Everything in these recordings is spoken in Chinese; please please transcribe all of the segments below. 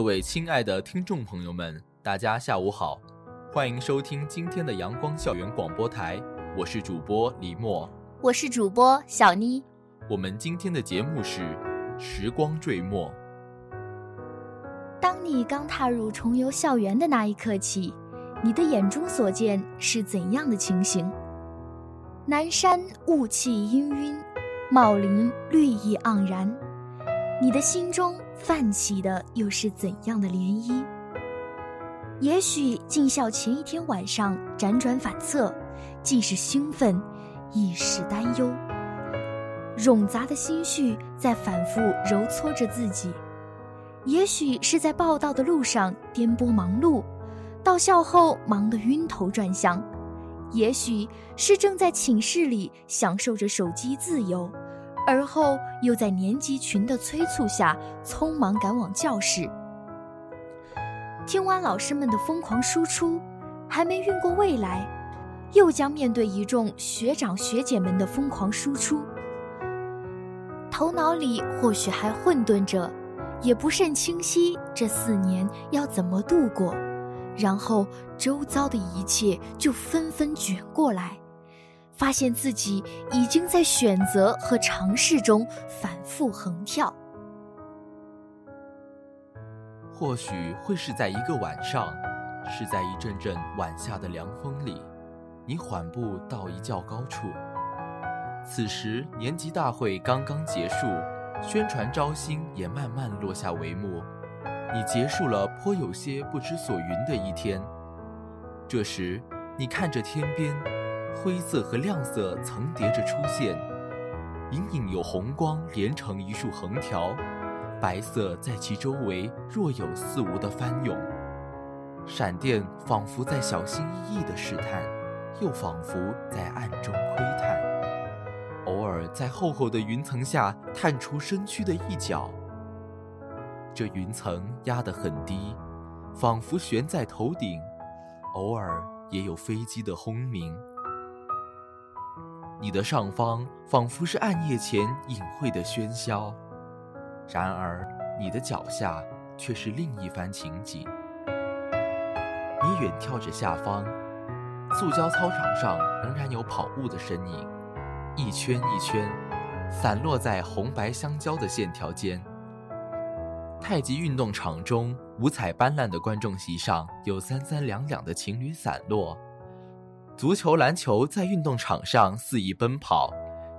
各位亲爱的听众朋友们，大家下午好，欢迎收听今天的阳光校园广播台，我是主播李默，我是主播小妮。我们今天的节目是《时光坠没》。当你刚踏入重游校园的那一刻起，你的眼中所见是怎样的情形？南山雾气氤氲，茂林绿意盎然，你的心中。泛起的又是怎样的涟漪？也许进校前一天晚上辗转反侧，既是兴奋，亦是担忧。冗杂的心绪在反复揉搓着自己。也许是在报道的路上颠簸忙碌，到校后忙得晕头转向；也许是正在寝室里享受着手机自由。而后又在年级群的催促下，匆忙赶往教室。听完老师们的疯狂输出，还没运过味来，又将面对一众学长学姐们的疯狂输出。头脑里或许还混沌着，也不甚清晰这四年要怎么度过，然后周遭的一切就纷纷卷过来。发现自己已经在选择和尝试中反复横跳，或许会是在一个晚上，是在一阵阵晚夏的凉风里，你缓步到一较高处。此时年级大会刚刚结束，宣传招新也慢慢落下帷幕，你结束了颇有些不知所云的一天。这时，你看着天边。灰色和亮色层叠着出现，隐隐有红光连成一束横条，白色在其周围若有似无的翻涌。闪电仿佛在小心翼翼地试探，又仿佛在暗中窥探，偶尔在厚厚的云层下探出身躯的一角。这云层压得很低，仿佛悬在头顶，偶尔也有飞机的轰鸣。你的上方仿佛是暗夜前隐晦的喧嚣，然而你的脚下却是另一番情景。你远眺着下方，塑胶操场上仍然有跑步的身影，一圈一圈，散落在红白相交的线条间。太极运动场中五彩斑斓的观众席上有三三两两的情侣散落。足球、篮球在运动场上肆意奔跑，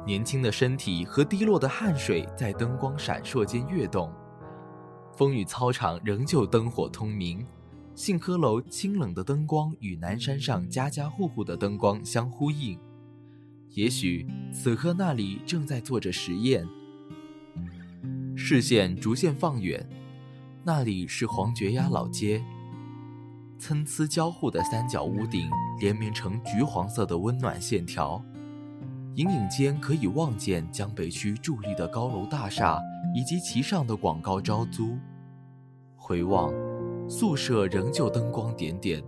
年轻的身体和滴落的汗水在灯光闪烁间跃动。风雨操场仍旧灯火通明，信科楼清冷的灯光与南山上家家户户的灯光相呼应。也许此刻那里正在做着实验。视线逐渐放远，那里是黄觉崖老街。参差交互的三角屋顶连绵成橘黄色的温暖线条，隐隐间可以望见江北区伫立的高楼大厦以及其上的广告招租。回望，宿舍仍旧灯光点点，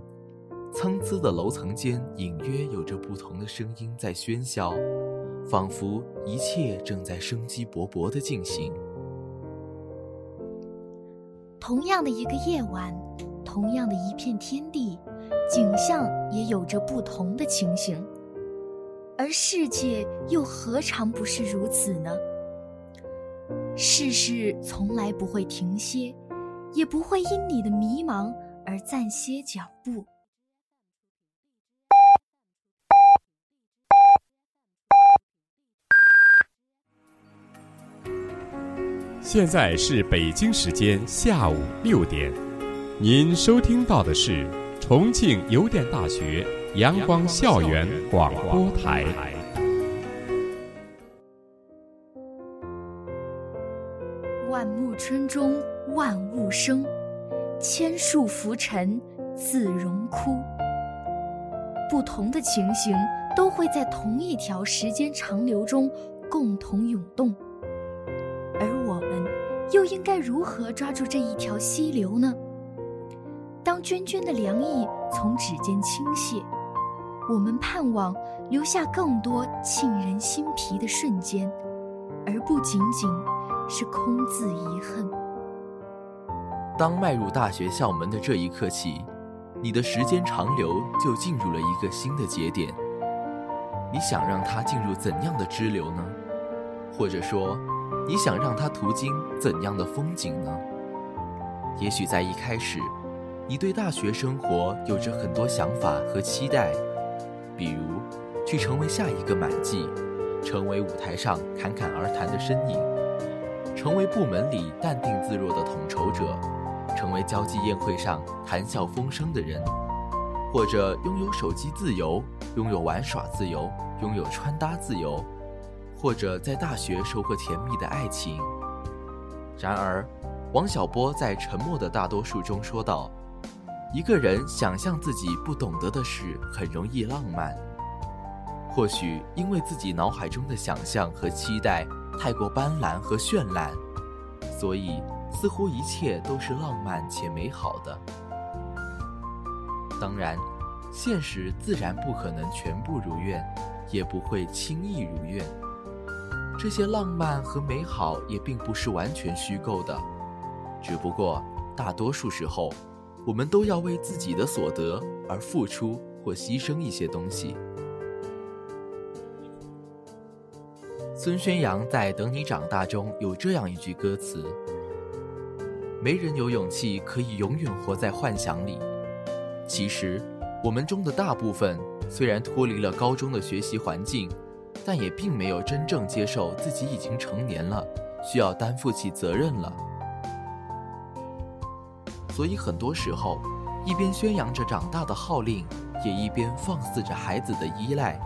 参差的楼层间隐约有着不同的声音在喧嚣，仿佛一切正在生机勃勃地进行。同样的一个夜晚。同样的一片天地，景象也有着不同的情形，而世界又何尝不是如此呢？世事从来不会停歇，也不会因你的迷茫而暂歇脚步。现在是北京时间下午六点。您收听到的是重庆邮电大学阳光校园广播台。万木春中万物生，千树浮沉自荣枯。不同的情形都会在同一条时间长流中共同涌动，而我们又应该如何抓住这一条溪流呢？涓涓的凉意从指尖倾泻，我们盼望留下更多沁人心脾的瞬间，而不仅仅是空自遗恨。当迈入大学校门的这一刻起。你的时间长流就进入了一个新的节点。你想让它进入怎样的支流呢？或者说，你想让它途经怎样的风景呢？也许在一开始，你对大学生活有着很多想法和期待，比如去成为下一个满记，成为舞台上侃侃而谈的身影，成为部门里淡定自若的统筹者。成为交际宴会上谈笑风生的人，或者拥有手机自由，拥有玩耍自由，拥有穿搭自由，或者在大学收获甜蜜的爱情。然而，王小波在《沉默的大多数》中说道：“一个人想象自己不懂得的事，很容易浪漫。或许因为自己脑海中的想象和期待太过斑斓和绚烂，所以。”似乎一切都是浪漫且美好的。当然，现实自然不可能全部如愿，也不会轻易如愿。这些浪漫和美好也并不是完全虚构的，只不过大多数时候，我们都要为自己的所得而付出或牺牲一些东西。孙宣阳在《等你长大》中有这样一句歌词。没人有勇气可以永远活在幻想里。其实，我们中的大部分虽然脱离了高中的学习环境，但也并没有真正接受自己已经成年了，需要担负起责任了。所以，很多时候，一边宣扬着长大的号令，也一边放肆着孩子的依赖。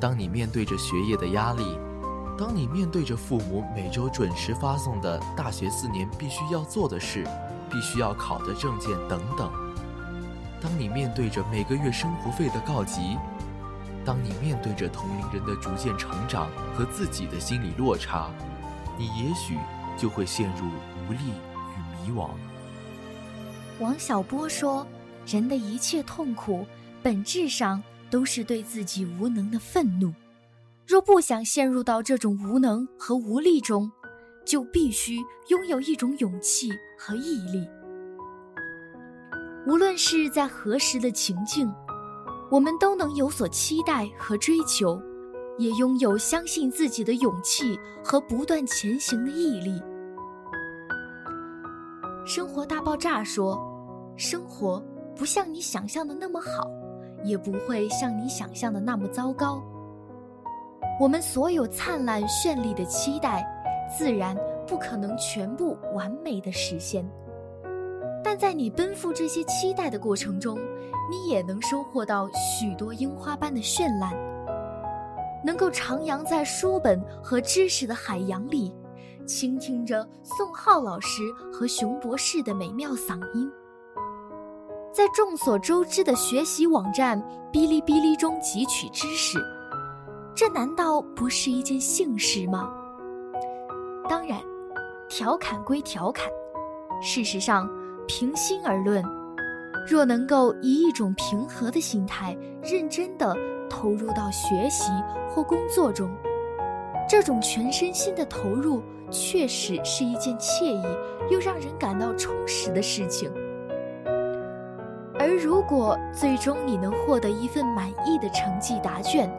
当你面对着学业的压力，当你面对着父母每周准时发送的大学四年必须要做的事、必须要考的证件等等；当你面对着每个月生活费的告急；当你面对着同龄人的逐渐成长和自己的心理落差，你也许就会陷入无力与迷惘。王小波说：“人的一切痛苦，本质上都是对自己无能的愤怒。”若不想陷入到这种无能和无力中，就必须拥有一种勇气和毅力。无论是在何时的情境，我们都能有所期待和追求，也拥有相信自己的勇气和不断前行的毅力。生活大爆炸说：“生活不像你想象的那么好，也不会像你想象的那么糟糕。”我们所有灿烂绚丽的期待，自然不可能全部完美的实现。但在你奔赴这些期待的过程中，你也能收获到许多樱花般的绚烂，能够徜徉在书本和知识的海洋里，倾听着宋浩老师和熊博士的美妙嗓音，在众所周知的学习网站哔哩哔哩中汲取知识。这难道不是一件幸事吗？当然，调侃归调侃，事实上，平心而论，若能够以一种平和的心态，认真地投入到学习或工作中，这种全身心的投入，确实是一件惬意又让人感到充实的事情。而如果最终你能获得一份满意的成绩答卷，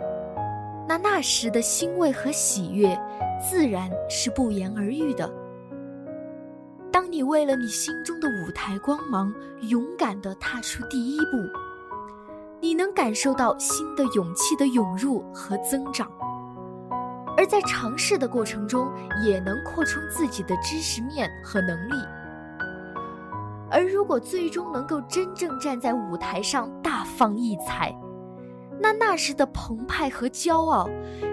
那那时的欣慰和喜悦，自然是不言而喻的。当你为了你心中的舞台光芒，勇敢地踏出第一步，你能感受到新的勇气的涌入和增长，而在尝试的过程中，也能扩充自己的知识面和能力。而如果最终能够真正站在舞台上大放异彩，那那时的澎湃和骄傲，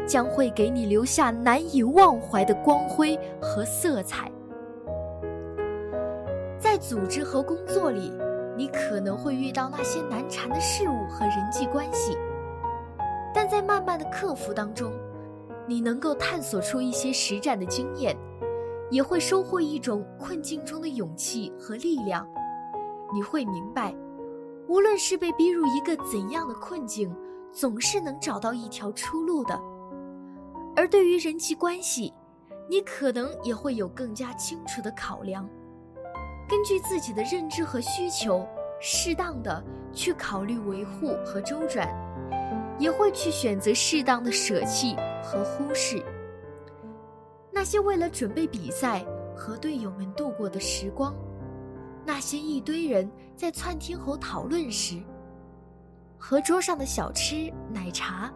将会给你留下难以忘怀的光辉和色彩。在组织和工作里，你可能会遇到那些难缠的事物和人际关系，但在慢慢的克服当中，你能够探索出一些实战的经验，也会收获一种困境中的勇气和力量。你会明白，无论是被逼入一个怎样的困境，总是能找到一条出路的。而对于人际关系，你可能也会有更加清楚的考量。根据自己的认知和需求，适当的去考虑维护和周转，也会去选择适当的舍弃和忽视。那些为了准备比赛和队友们度过的时光，那些一堆人在窜天猴讨论时，和桌上的小吃奶茶，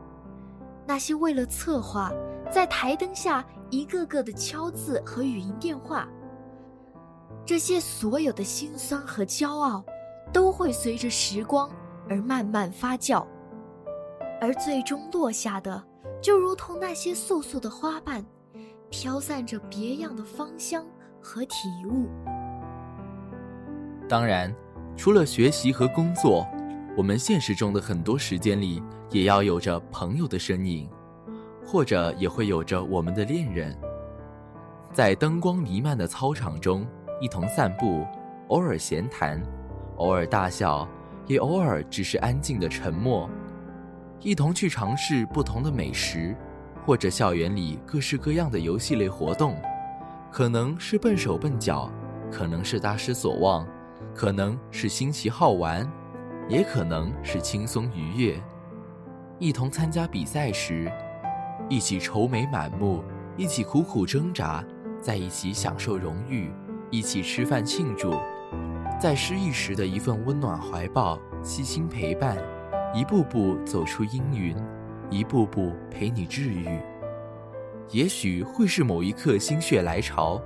那些为了策划在台灯下一个个的敲字和语音电话。这些所有的辛酸和骄傲，都会随着时光而慢慢发酵，而最终落下的，就如同那些素素的花瓣，飘散着别样的芳香和体悟。当然，除了学习和工作，我们现实中的很多时间里，也要有着朋友的身影，或者也会有着我们的恋人，在灯光弥漫的操场中。一同散步，偶尔闲谈，偶尔大笑，也偶尔只是安静的沉默。一同去尝试不同的美食，或者校园里各式各样的游戏类活动，可能是笨手笨脚，可能是大失所望，可能是新奇好玩，也可能是轻松愉悦。一同参加比赛时，一起愁眉满目，一起苦苦挣扎，在一起享受荣誉。一起吃饭庆祝，在失意时的一份温暖怀抱、细心陪伴，一步步走出阴云，一步步陪你治愈。也许会是某一刻心血来潮，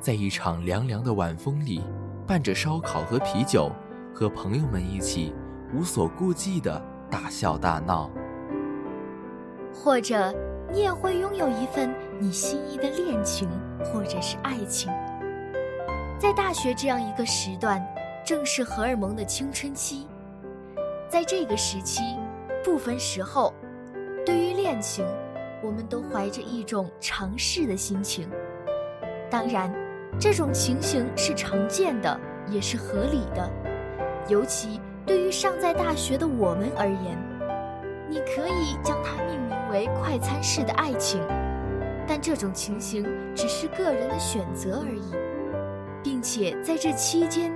在一场凉凉的晚风里，伴着烧烤和啤酒，和朋友们一起无所顾忌的大笑大闹。或者，你也会拥有一份你心仪的恋情，或者是爱情。在大学这样一个时段，正是荷尔蒙的青春期。在这个时期，不分时候，对于恋情，我们都怀着一种尝试的心情。当然，这种情形是常见的，也是合理的。尤其对于尚在大学的我们而言，你可以将它命名为“快餐式的爱情”，但这种情形只是个人的选择而已。并且在这期间，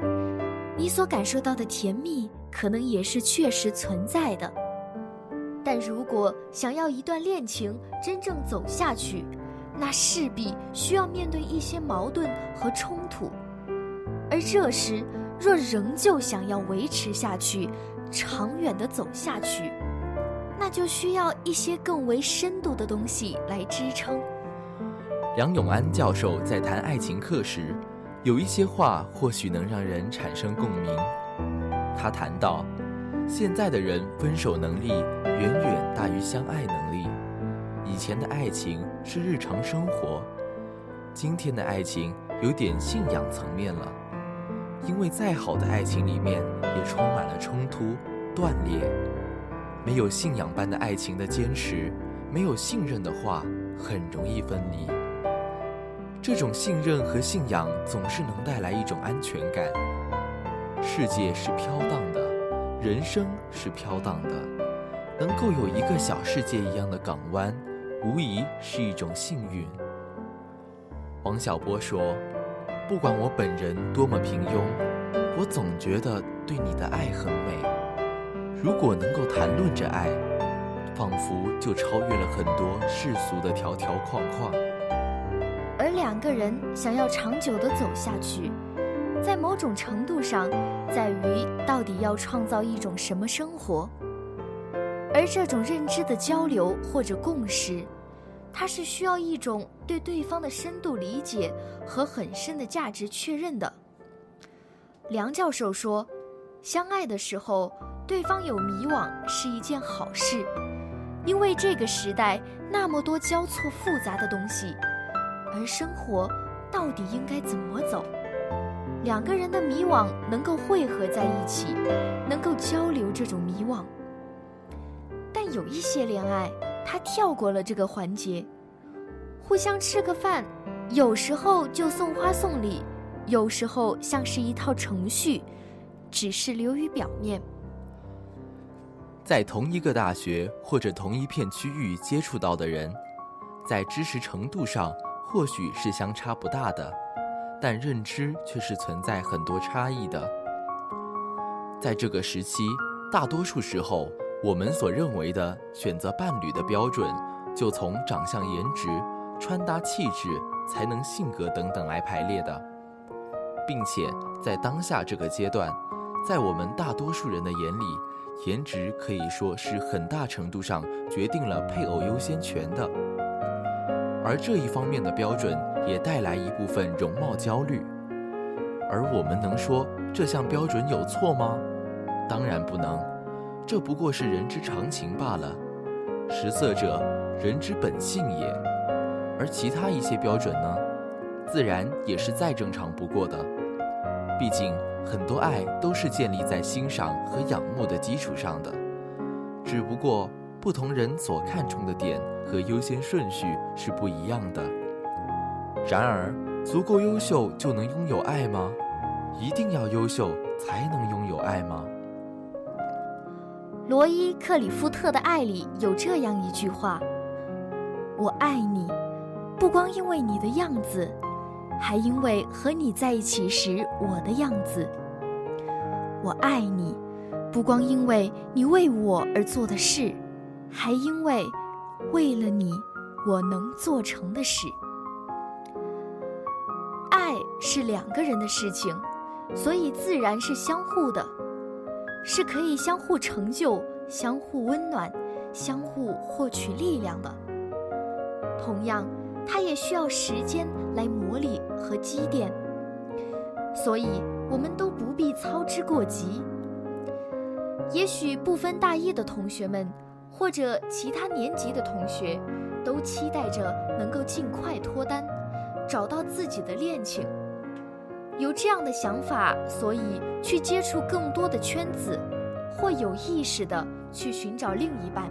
你所感受到的甜蜜可能也是确实存在的。但如果想要一段恋情真正走下去，那势必需要面对一些矛盾和冲突。而这时，若仍旧想要维持下去，长远的走下去，那就需要一些更为深度的东西来支撑。梁永安教授在谈爱情课时。有一些话或许能让人产生共鸣。他谈到，现在的人分手能力远远大于相爱能力。以前的爱情是日常生活，今天的爱情有点信仰层面了。因为再好的爱情里面也充满了冲突、断裂。没有信仰般的爱情的坚持，没有信任的话，很容易分离。这种信任和信仰总是能带来一种安全感。世界是飘荡的，人生是飘荡的，能够有一个小世界一样的港湾，无疑是一种幸运。王小波说：“不管我本人多么平庸，我总觉得对你的爱很美。如果能够谈论着爱，仿佛就超越了很多世俗的条条框框。”而两个人想要长久的走下去，在某种程度上，在于到底要创造一种什么生活。而这种认知的交流或者共识，它是需要一种对对方的深度理解和很深的价值确认的。梁教授说，相爱的时候，对方有迷惘是一件好事，因为这个时代那么多交错复杂的东西。而生活到底应该怎么走？两个人的迷惘能够汇合在一起，能够交流这种迷惘。但有一些恋爱，他跳过了这个环节，互相吃个饭，有时候就送花送礼，有时候像是一套程序，只是流于表面。在同一个大学或者同一片区域接触到的人，在知识程度上或许是相差不大的，但认知却是存在很多差异的。在这个时期，大多数时候，我们所认为的选择伴侣的标准，就从长相、颜值、穿搭、气质、才能、性格等等来排列的，并且在当下这个阶段，在我们大多数人的眼里。颜值可以说是很大程度上决定了配偶优先权的，而这一方面的标准也带来一部分容貌焦虑。而我们能说这项标准有错吗？当然不能，这不过是人之常情罢了。食色者，人之本性也。而其他一些标准呢，自然也是再正常不过的。毕竟。很多爱都是建立在欣赏和仰慕的基础上的，只不过不同人所看重的点和优先顺序是不一样的。然而，足够优秀就能拥有爱吗？一定要优秀才能拥有爱吗？罗伊·克里夫特的爱里有这样一句话：“我爱你，不光因为你的样子。”还因为和你在一起时我的样子，我爱你，不光因为你为我而做的事，还因为为了你我能做成的事。爱是两个人的事情，所以自然是相互的，是可以相互成就、相互温暖、相互获取力量的。同样。它也需要时间来磨砺和积淀，所以我们都不必操之过急。也许不分大一的同学们，或者其他年级的同学，都期待着能够尽快脱单，找到自己的恋情。有这样的想法，所以去接触更多的圈子，或有意识的去寻找另一半。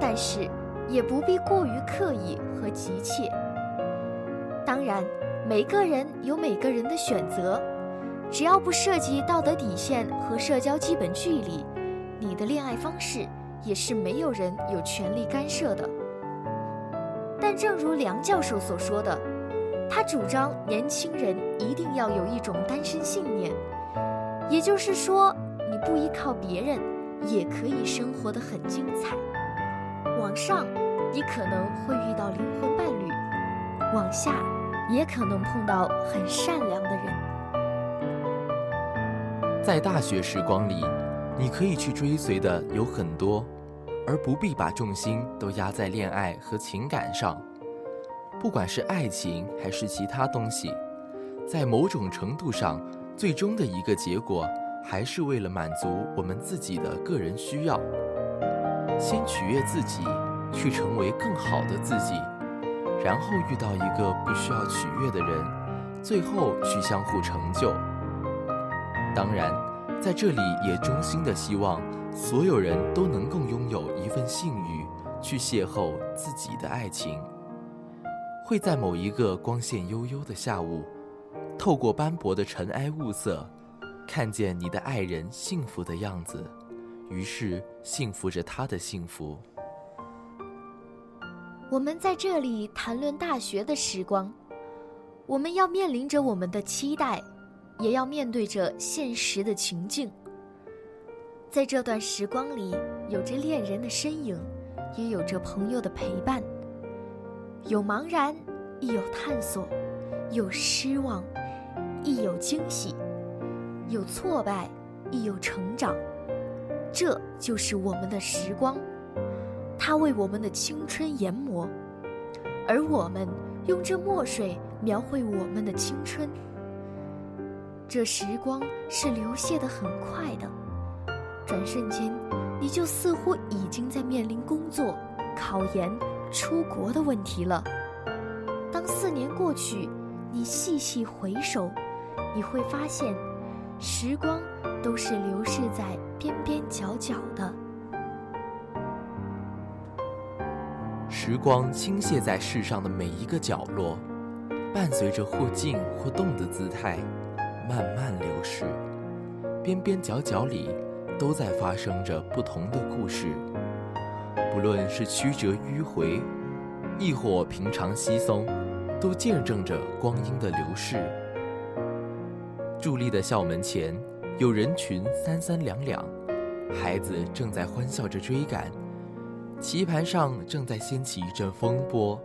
但是。也不必过于刻意和急切。当然，每个人有每个人的选择，只要不涉及道德底线和社交基本距离，你的恋爱方式也是没有人有权利干涉的。但正如梁教授所说的，他主张年轻人一定要有一种单身信念，也就是说，你不依靠别人，也可以生活得很精彩。往上，你可能会遇到灵魂伴侣；往下，也可能碰到很善良的人。在大学时光里，你可以去追随的有很多，而不必把重心都压在恋爱和情感上。不管是爱情还是其他东西，在某种程度上，最终的一个结果，还是为了满足我们自己的个人需要。先取悦自己，去成为更好的自己，然后遇到一个不需要取悦的人，最后去相互成就。当然，在这里也衷心的希望所有人都能够拥有一份幸运，去邂逅自己的爱情。会在某一个光线悠悠的下午，透过斑驳的尘埃雾色，看见你的爱人幸福的样子。于是，幸福着他的幸福。我们在这里谈论大学的时光，我们要面临着我们的期待，也要面对着现实的情境。在这段时光里，有着恋人的身影，也有着朋友的陪伴，有茫然，亦有探索；有失望，亦有惊喜；有挫败，亦有成长。这就是我们的时光，它为我们的青春研磨，而我们用这墨水描绘我们的青春。这时光是流泻的很快的，转瞬间，你就似乎已经在面临工作、考研、出国的问题了。当四年过去，你细细回首，你会发现，时光都是流逝在边边角角的。时光倾泻在世上的每一个角落，伴随着或静或动的姿态，慢慢流逝。边边角角里，都在发生着不同的故事。不论是曲折迂回，亦或平常稀松，都见证着光阴的流逝。伫立的校门前，有人群三三两两，孩子正在欢笑着追赶，棋盘上正在掀起一阵风波。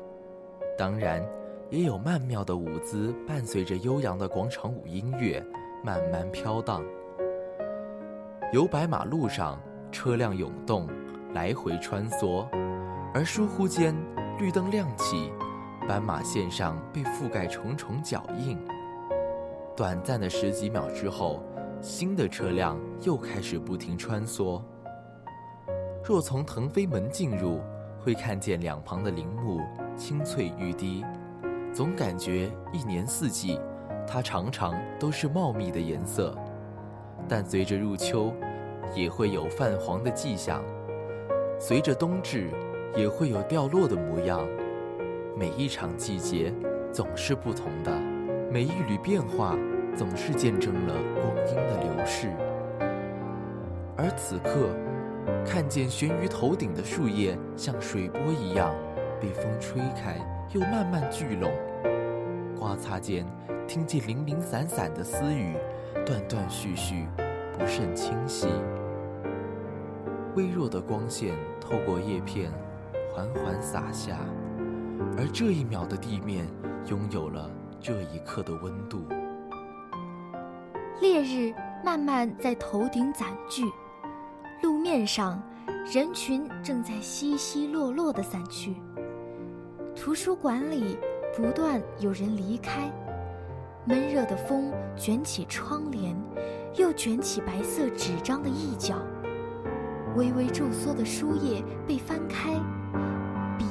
当然，也有曼妙的舞姿伴随着悠扬的广场舞音乐，慢慢飘荡。由白马路上，车辆涌动，来回穿梭，而疏忽间，绿灯亮起，斑马线上被覆盖重重脚印。短暂的十几秒之后，新的车辆又开始不停穿梭。若从腾飞门进入，会看见两旁的林木青翠欲滴，总感觉一年四季，它常常都是茂密的颜色。但随着入秋，也会有泛黄的迹象；随着冬至，也会有掉落的模样。每一场季节总是不同的，每一缕变化总是见证了光阴的流逝。而此刻，看见悬于头顶的树叶像水波一样被风吹开，又慢慢聚拢，刮擦间听见零零散散的私语。断断续续，不甚清晰。微弱的光线透过叶片，缓缓洒下，而这一秒的地面拥有了这一刻的温度。烈日慢慢在头顶攒聚，路面上人群正在稀稀落落的散去。图书馆里不断有人离开。闷热的风卷起窗帘，又卷起白色纸张的一角。微微皱缩的书页被翻开，笔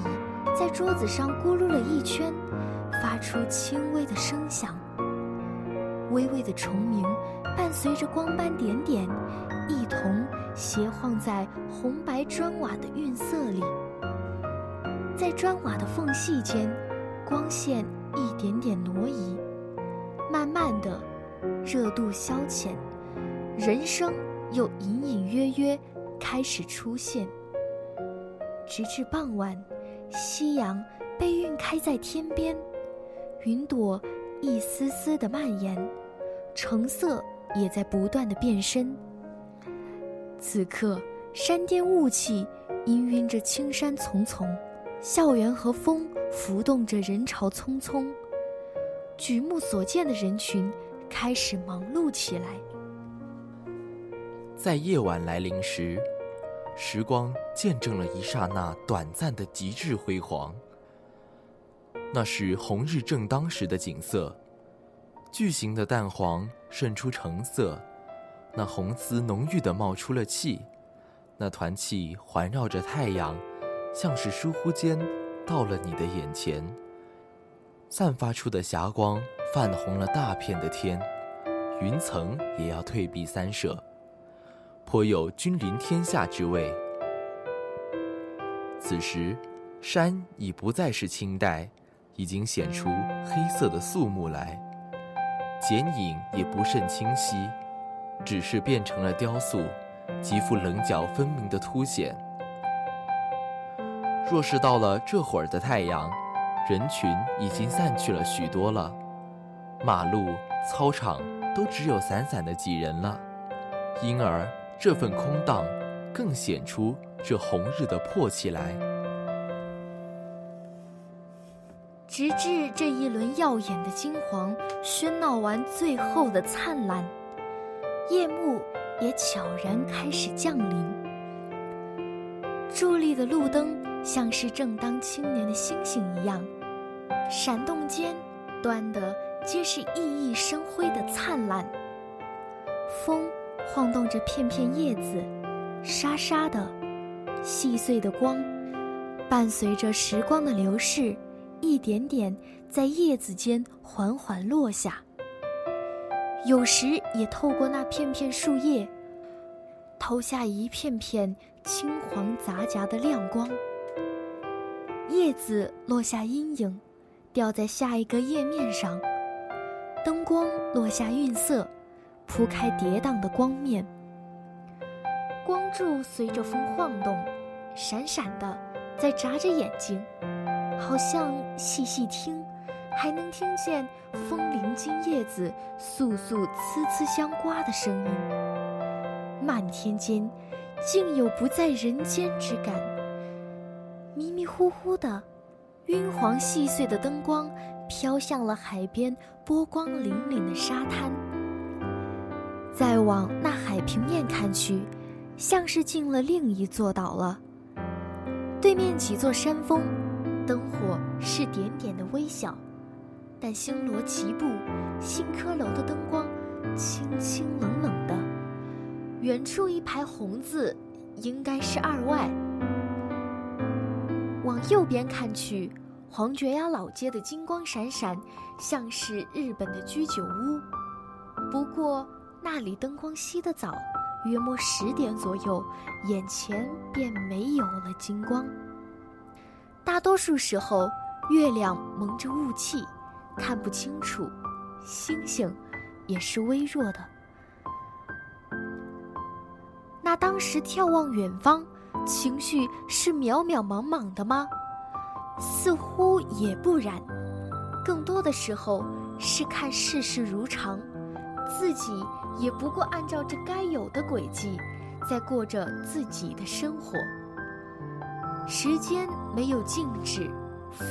在桌子上咕噜了一圈，发出轻微的声响。微微的虫鸣伴随着光斑点点，一同斜晃在红白砖瓦的晕色里。在砖瓦的缝隙间，光线一点点挪移。慢慢的，热度消减，人声又隐隐约约开始出现。直至傍晚，夕阳被晕开在天边，云朵一丝丝的蔓延，橙色也在不断的变深。此刻，山巅雾气氤氲着青山丛丛，校园和风浮动着人潮匆匆。举目所见的人群开始忙碌起来。在夜晚来临时，时光见证了一刹那短暂的极致辉煌。那是红日正当时的景色，巨型的蛋黄渗出橙色，那红丝浓郁的冒出了气，那团气环绕着太阳，像是疏忽间到了你的眼前。散发出的霞光泛红了大片的天，云层也要退避三舍，颇有君临天下之味。此时，山已不再是清代，已经显出黑色的肃穆来，剪影也不甚清晰，只是变成了雕塑，极富棱角分明的凸显。若是到了这会儿的太阳。人群已经散去了许多了，马路、操场都只有散散的几人了，因而这份空荡更显出这红日的迫气来。直至这一轮耀眼的金黄喧闹完最后的灿烂，夜幕也悄然开始降临。伫立的路灯像是正当青年的星星一样。闪动间，端的皆是熠熠生辉的灿烂。风晃动着片片叶子，沙沙的，细碎的光，伴随着时光的流逝，一点点在叶子间缓缓落下。有时也透过那片片树叶，投下一片片青黄杂夹的亮光。叶子落下阴影，掉在下一个叶面上。灯光落下晕色，铺开跌宕的光面。光柱随着风晃动，闪闪的，在眨着眼睛，好像细细听，还能听见风铃经叶子簌簌呲呲相刮的声音。漫天间，竟有不在人间之感。迷迷糊糊的，晕黄细碎的灯光飘向了海边波光粼粼的沙滩。再往那海平面看去。像是进了另一座岛了。对面几座山峰，灯火是点点的微小，但星罗棋布，新科楼的灯光清清冷冷的。远处一排红字，应该是二外。往右边看去，黄觉鸭老街的金光闪闪，像是日本的居酒屋。不过那里灯光熄得早。约莫十点左右，眼前便没有了金光。大多数时候，月亮蒙着雾气，看不清楚；星星也是微弱的。那当时眺望远方，情绪是渺渺茫茫的吗？似乎也不然，更多的时候是看世事如常。自己也不过按照这该有的轨迹，在过着自己的生活。时间没有静止，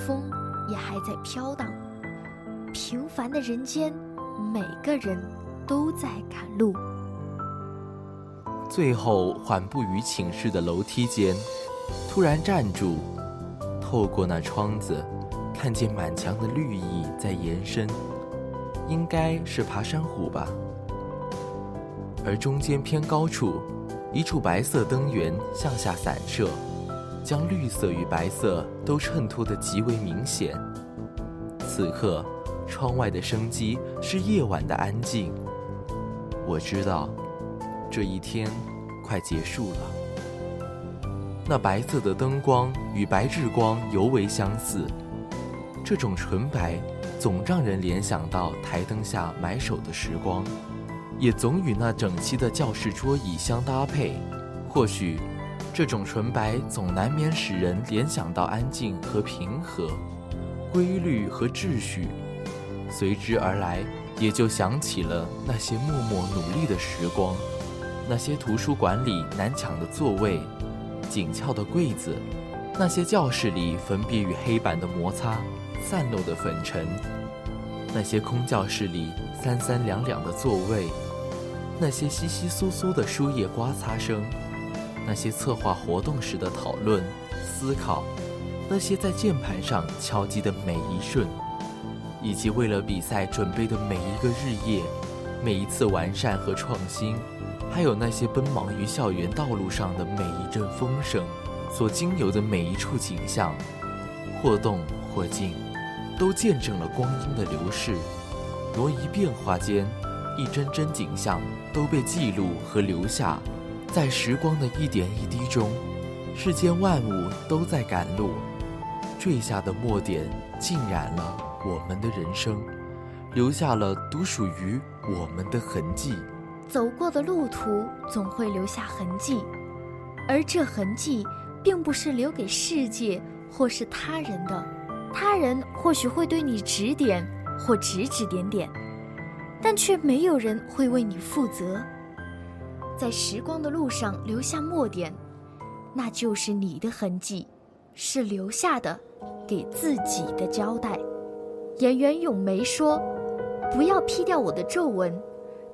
风也还在飘荡。平凡的人间，每个人都在赶路。最后缓步于寝室的楼梯间，突然站住，透过那窗子，看见满墙的绿意在延伸。应该是爬山虎吧，而中间偏高处，一处白色灯源向下散射，将绿色与白色都衬托得极为明显。此刻，窗外的生机是夜晚的安静。我知道，这一天快结束了。那白色的灯光与白炽光尤为相似，这种纯白。总让人联想到台灯下埋首的时光，也总与那整齐的教室桌椅相搭配。或许，这种纯白总难免使人联想到安静和平和、规律和秩序，随之而来，也就想起了那些默默努力的时光，那些图书馆里难抢的座位、紧俏的柜子，那些教室里粉笔与黑板的摩擦。散落的粉尘，那些空教室里三三两两的座位，那些稀稀疏疏的书页刮擦声，那些策划活动时的讨论、思考，那些在键盘上敲击的每一瞬，以及为了比赛准备的每一个日夜，每一次完善和创新，还有那些奔忙于校园道路上的每一阵风声，所经由的每一处景象，或动或静。都见证了光阴的流逝，挪移变化间，一帧帧景象都被记录和留下，在时光的一点一滴中，世间万物都在赶路，坠下的墨点浸染了我们的人生，留下了独属于我们的痕迹。走过的路途总会留下痕迹，而这痕迹并不是留给世界或是他人的。他人或许会对你指点或指指点点，但却没有人会为你负责。在时光的路上留下墨点，那就是你的痕迹，是留下的，给自己的交代。演员咏梅说：“不要劈掉我的皱纹，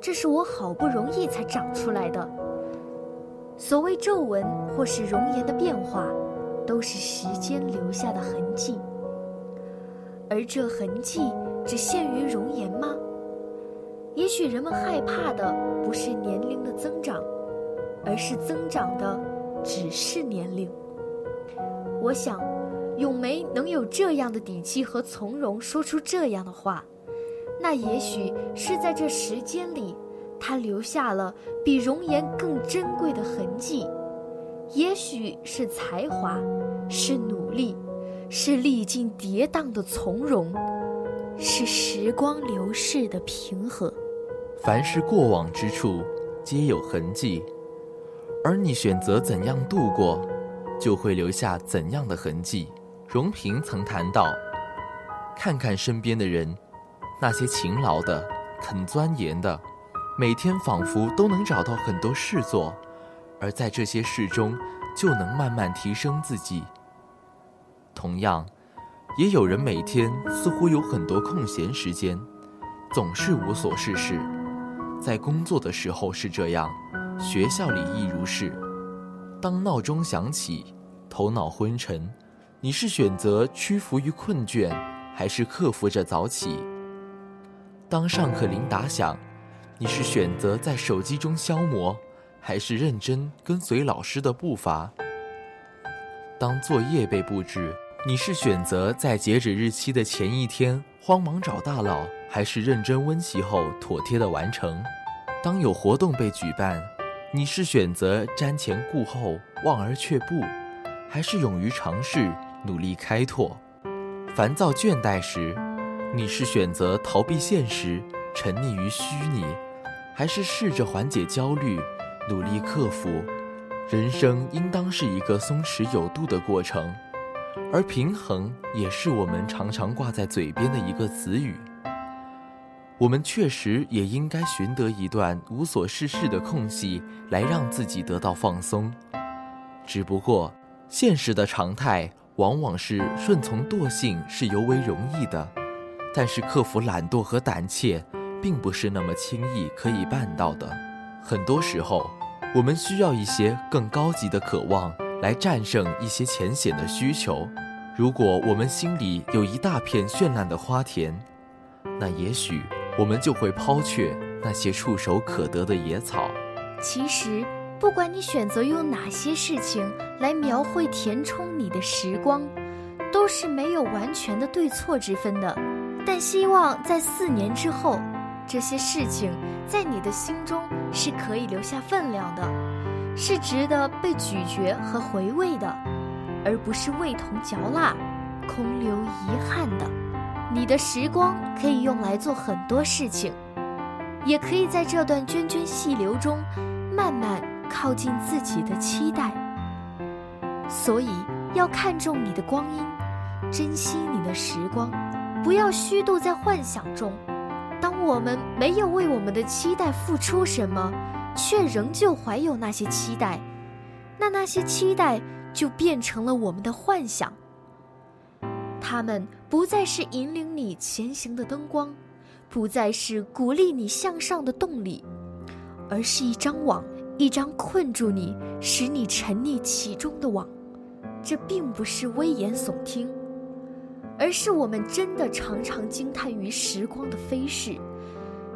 这是我好不容易才长出来的。”所谓皱纹或是容颜的变化，都是时间留下的痕迹。而这痕迹只限于容颜吗？也许人们害怕的不是年龄的增长，而是增长的只是年龄。我想，咏梅能有这样的底气和从容说出这样的话，那也许是在这时间里，他留下了比容颜更珍贵的痕迹；也许是才华，是努力，是历尽跌宕的从容，是时光流逝的平和。凡是过往之处，皆有痕迹，而你选择怎样度过，就会留下怎样的痕迹。荣平曾谈到：看看身边的人。那些勤劳的、肯钻研的，每天仿佛都能找到很多事做，而在这些事中，就能慢慢提升自己。同样，也有人每天似乎有很多空闲时间，总是无所事事。在工作的时候是这样，学校里亦如是。当闹钟响起，头脑昏沉，你是选择屈服于困倦，还是克服着早起？当上课铃打响，你是选择在手机中消磨，还是认真跟随老师的步伐？当作业被布置，你是选择在截止日期的前一天慌忙找大佬，还是认真温习后妥帖的完成？当有活动被举办，你是选择瞻前顾后望而却步，还是勇于尝试努力开拓？烦躁倦怠时。你是选择逃避现实，沉溺于虚拟，还是试着缓解焦虑，努力克服？人生应当是一个松弛有度的过程，而平衡也是我们常常挂在嘴边的一个词语。我们确实也应该寻得一段无所事事的空隙，来让自己得到放松。只不过，现实的常态往往是顺从惰性是尤为容易的。但是克服懒惰和胆怯，并不是那么轻易可以办到的。很多时候，我们需要一些更高级的渴望来战胜一些浅显的需求。如果我们心里有一大片绚烂的花田，那也许我们就会抛却那些触手可得的野草。其实，不管你选择用哪些事情来描绘填充你的时光，都是没有完全的对错之分的。但希望在四年之后，这些事情在你的心中是可以留下分量的，是值得被咀嚼和回味的，而不是味同嚼蜡、空留遗憾的。你的时光可以用来做很多事情，也可以在这段涓涓细流中，慢慢靠近自己的期待。所以要看重你的光阴，珍惜你的时光。不要虚度在幻想中。当我们没有为我们的期待付出什么，却仍旧怀有那些期待，那那些期待就变成了我们的幻想。他们不再是引领你前行的灯光，不再是鼓励你向上的动力，而是一张网，一张困住你、使你沉溺其中的网。这并不是危言耸听。而是我们真的常常惊叹于时光的飞逝，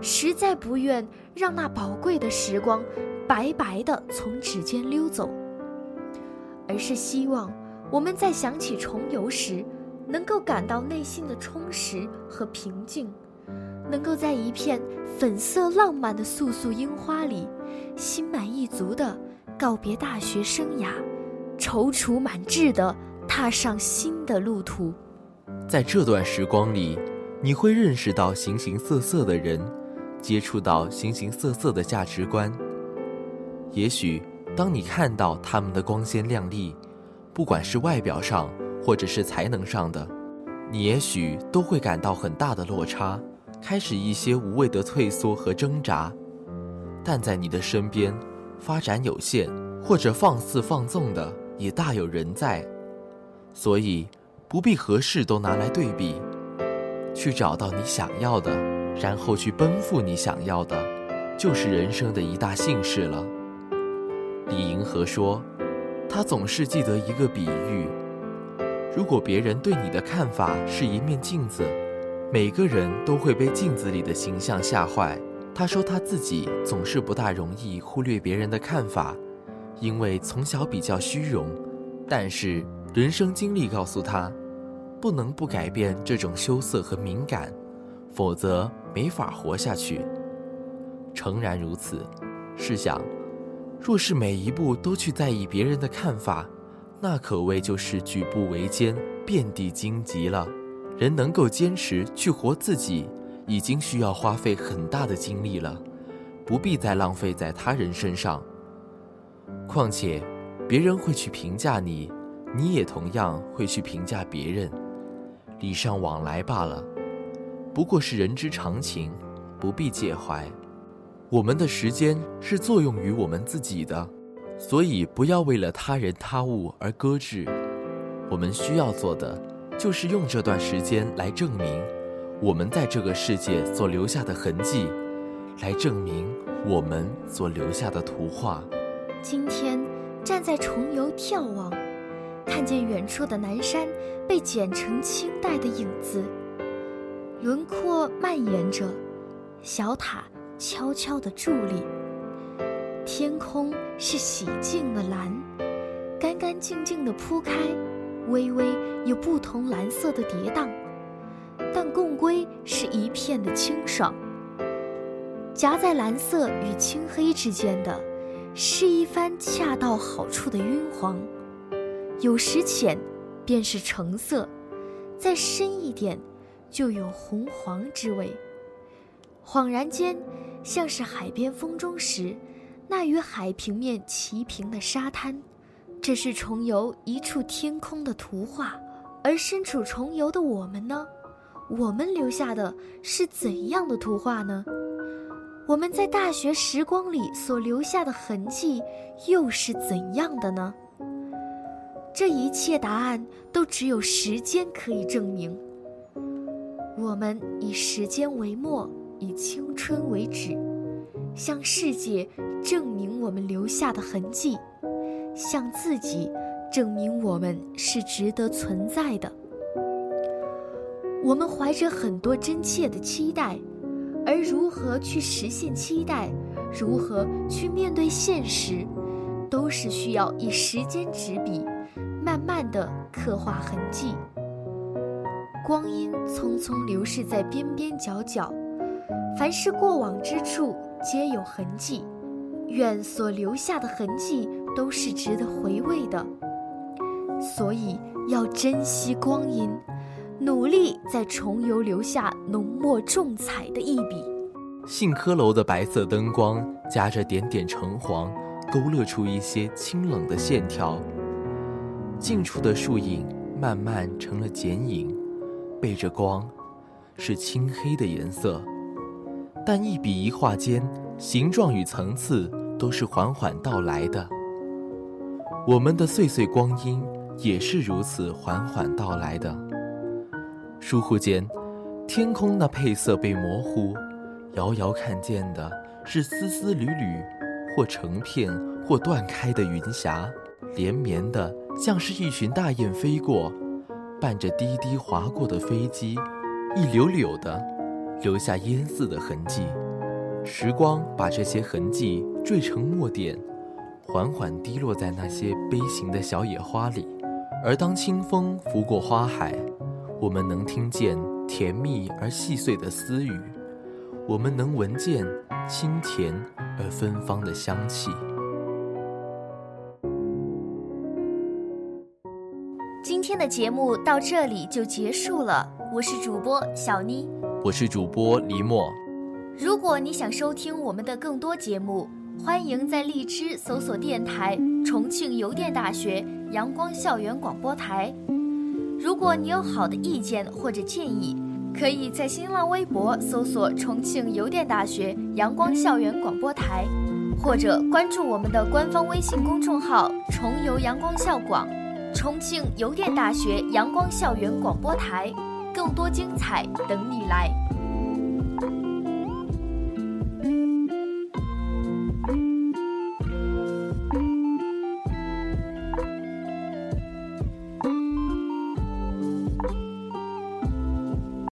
实在不愿让那宝贵的时光白白的从指尖溜走，而是希望我们在想起重游时，能够感到内心的充实和平静，能够在一片粉色浪漫的素素樱花里，心满意足的告别大学生涯，踌躇满志的踏上新的路途。在这段时光里，你会认识到形形色色的人，接触到形形色色的价值观。也许，当你看到他们的光鲜亮丽，不管是外表上或者是才能上的，你也许都会感到很大的落差，开始一些无谓的退缩和挣扎。但在你的身边，发展有限或者放肆放纵的也大有人在，所以。不必何事都拿来对比，去找到你想要的，然后去奔赴你想要的，就是人生的一大幸事了。李银河说，他总是记得一个比喻：如果别人对你的看法是一面镜子，每个人都会被镜子里的形象吓坏。他说他自己总是不大容易忽略别人的看法，因为从小比较虚荣，但是人生经历告诉他。不能不改变这种羞涩和敏感，否则没法活下去。诚然如此，试想，若是每一步都去在意别人的看法，那可谓就是举步维艰，遍地荆棘了。人能够坚持去活自己，已经需要花费很大的精力了，不必再浪费在他人身上。况且，别人会去评价你，你也同样会去评价别人，礼尚往来罢了，不过是人之常情，不必介怀。我们的时间是作用于我们自己的，所以不要为了他人他物而搁置。我们需要做的，就是用这段时间来证明我们在这个世界所留下的痕迹，来证明我们所留下的图画。今天站在重游眺望，看见远处的南山被剪成清代的影子，轮廓蔓延着，小塔。悄悄地伫立，天空是洗净了蓝，干干净净地铺开，微微有不同蓝色的跌宕，但共归是一片的清爽。夹在蓝色与青黑之间的，是一番恰到好处的晕黄，有时浅，便是橙色；再深一点，就有红黄之味。恍然间。像是海边风中时，那与海平面齐平的沙滩，这是重游一处天空的图画。而身处重游的我们呢？我们留下的是怎样的图画呢？我们在大学时光里所留下的痕迹又是怎样的呢？这一切答案都只有时间可以证明。我们以时间为墨。以青春为止，向世界证明我们留下的痕迹，向自己证明我们是值得存在的。我们怀着很多真切的期待，而如何去实现期待，如何去面对现实，都是需要以时间执笔，慢慢的刻画痕迹。光阴匆匆流逝在边边角角。凡是过往之处，皆有痕迹。愿所留下的痕迹都是值得回味的。所以要珍惜光阴，努力在重游留下浓墨重彩的一笔。信科楼的白色灯光夹着点点橙黄，勾勒出一些清冷的线条。近处的树影慢慢成了剪影，背着光，是青黑的颜色。但一笔一画间，形状与层次都是缓缓到来的。我们的岁岁光阴也是如此缓缓到来的。疏忽间，天空那配色被模糊，遥遥看见的是丝丝缕缕，或成片或断开的云霞，连绵的像是一群大雁飞过，伴着滴滴划过的飞机，一绺绺的。留下烟似的痕迹，时光把这些痕迹缀成墨点，缓缓滴落在那些悲情的小野花里。而当清风拂过花海，我们能听见甜蜜而细碎的私语，我们能闻见清甜而芬芳的香气。天的节目到这里就结束了，我是主播小妮。我是主播黎墨。如果你想收听我们的更多节目，欢迎在荔枝搜索电台“重庆邮电大学阳光校园广播台”。如果你有好的意见或者建议，可以在新浪微博搜索“重庆邮电大学阳光校园广播台”，或者关注我们的官方微信公众号“重游阳光校广”，重庆邮电大学阳光校园广播台。更多精彩等你来。